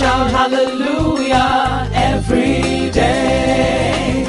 shout hallelujah every day.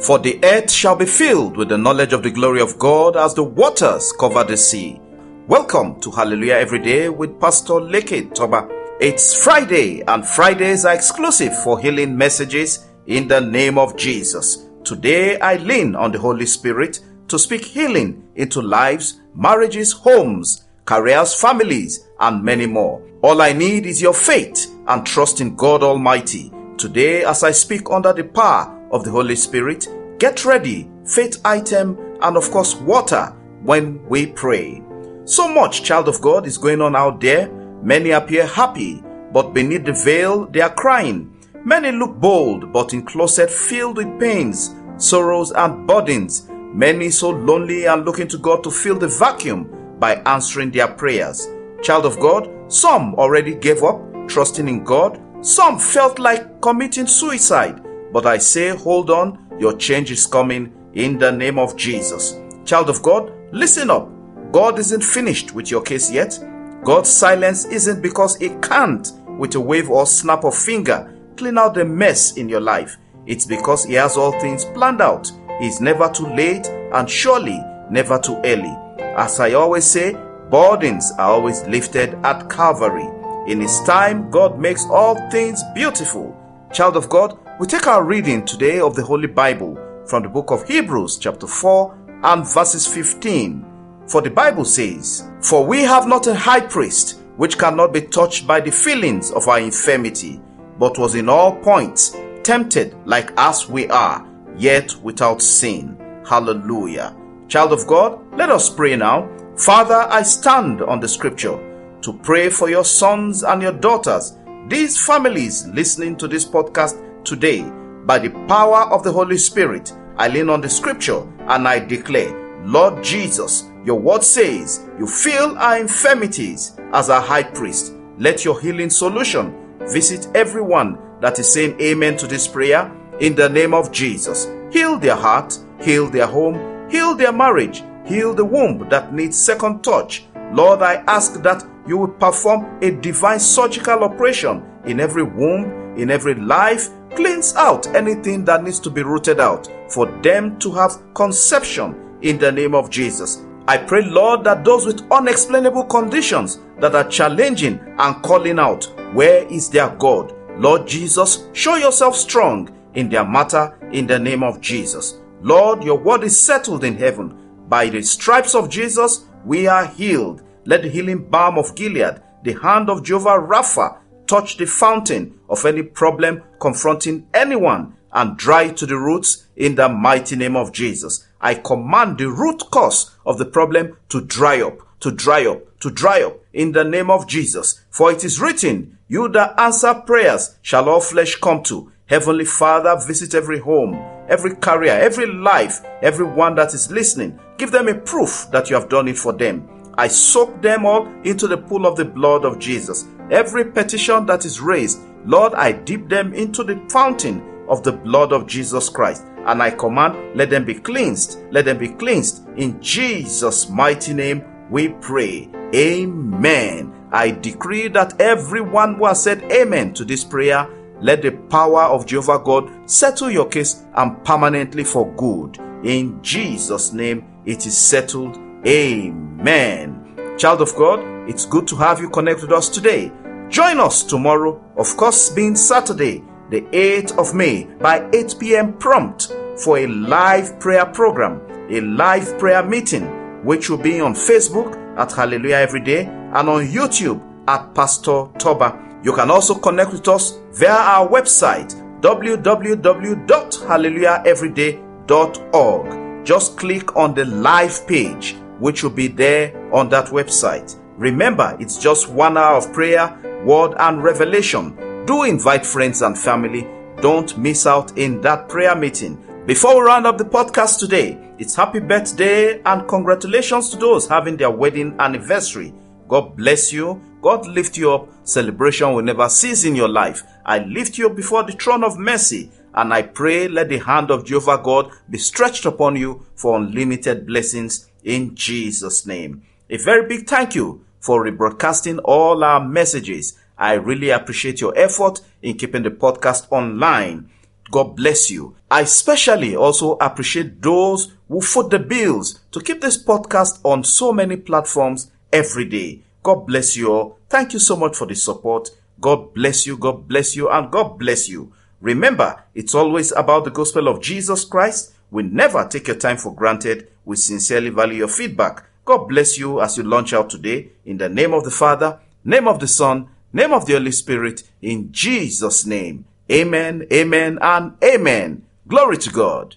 For the earth shall be filled with the knowledge of the glory of God as the waters cover the sea. Welcome to Hallelujah Every Day with Pastor Leke Toba. It's Friday, and Fridays are exclusive for healing messages in the name of Jesus. Today I lean on the Holy Spirit to speak healing into lives, marriages, homes, careers, families, and many more. All I need is your faith and trust in God Almighty. Today, as I speak under the power of the Holy Spirit, get ready, faith item, and of course, water when we pray. So much, child of God, is going on out there. Many appear happy, but beneath the veil, they are crying. Many look bold, but in closet filled with pains, sorrows, and burdens. Many so lonely and looking to God to fill the vacuum by answering their prayers. Child of God, some already gave up trusting in God. Some felt like committing suicide. But I say, hold on, your change is coming in the name of Jesus. Child of God, listen up. God isn't finished with your case yet. God's silence isn't because He can't, with a wave or snap of finger, clean out the mess in your life. It's because He has all things planned out. He's never too late and surely never too early. As I always say, burdens are always lifted at Calvary. In His time, God makes all things beautiful. Child of God, we take our reading today of the Holy Bible from the book of Hebrews, chapter 4, and verses 15. For the Bible says, For we have not a high priest which cannot be touched by the feelings of our infirmity, but was in all points tempted like as we are, yet without sin. Hallelujah. Child of God, let us pray now. Father, I stand on the scripture to pray for your sons and your daughters, these families listening to this podcast today. By the power of the Holy Spirit, I lean on the scripture and I declare, Lord Jesus, your word says you feel our infirmities as a high priest. Let your healing solution visit everyone that is saying amen to this prayer in the name of Jesus. Heal their heart, heal their home, heal their marriage, Heal the womb that needs second touch. Lord, I ask that you will perform a divine surgical operation in every womb, in every life, cleanse out anything that needs to be rooted out for them to have conception in the name of Jesus. I pray, Lord, that those with unexplainable conditions that are challenging and calling out, where is their God? Lord Jesus, show yourself strong in their matter in the name of Jesus. Lord, your word is settled in heaven. By the stripes of Jesus, we are healed. Let the healing balm of Gilead, the hand of Jehovah Rapha, touch the fountain of any problem confronting anyone and dry to the roots in the mighty name of Jesus. I command the root cause of the problem to dry up, to dry up, to dry up in the name of Jesus. For it is written, You that answer prayers shall all flesh come to. Heavenly Father, visit every home, every career, every life, everyone that is listening. Give them a proof that you have done it for them. I soak them all into the pool of the blood of Jesus. Every petition that is raised, Lord, I dip them into the fountain of the blood of Jesus Christ. And I command, let them be cleansed. Let them be cleansed. In Jesus' mighty name, we pray. Amen. I decree that everyone who has said amen to this prayer let the power of Jehovah God settle your case and permanently for good. In Jesus' name, it is settled. Amen. Child of God, it's good to have you connect with us today. Join us tomorrow, of course, being Saturday, the 8th of May, by 8 p.m. prompt for a live prayer program, a live prayer meeting, which will be on Facebook at Hallelujah Every Day and on YouTube at Pastor Toba you can also connect with us via our website www.hallelujaheveryday.org. Just click on the live page, which will be there on that website. Remember, it's just one hour of prayer, word, and revelation. Do invite friends and family. Don't miss out in that prayer meeting. Before we round up the podcast today, it's happy birthday and congratulations to those having their wedding anniversary. God bless you. God lift you up. Celebration will never cease in your life. I lift you up before the throne of mercy. And I pray let the hand of Jehovah God be stretched upon you for unlimited blessings in Jesus' name. A very big thank you for rebroadcasting all our messages. I really appreciate your effort in keeping the podcast online. God bless you. I especially also appreciate those who foot the bills to keep this podcast on so many platforms every day. God bless you all. Thank you so much for the support. God bless you, God bless you, and God bless you. Remember, it's always about the gospel of Jesus Christ. We never take your time for granted. We sincerely value your feedback. God bless you as you launch out today. In the name of the Father, name of the Son, name of the Holy Spirit, in Jesus' name. Amen, amen, and amen. Glory to God.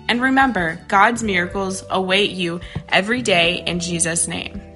and remember, God's miracles await you every day in Jesus' name.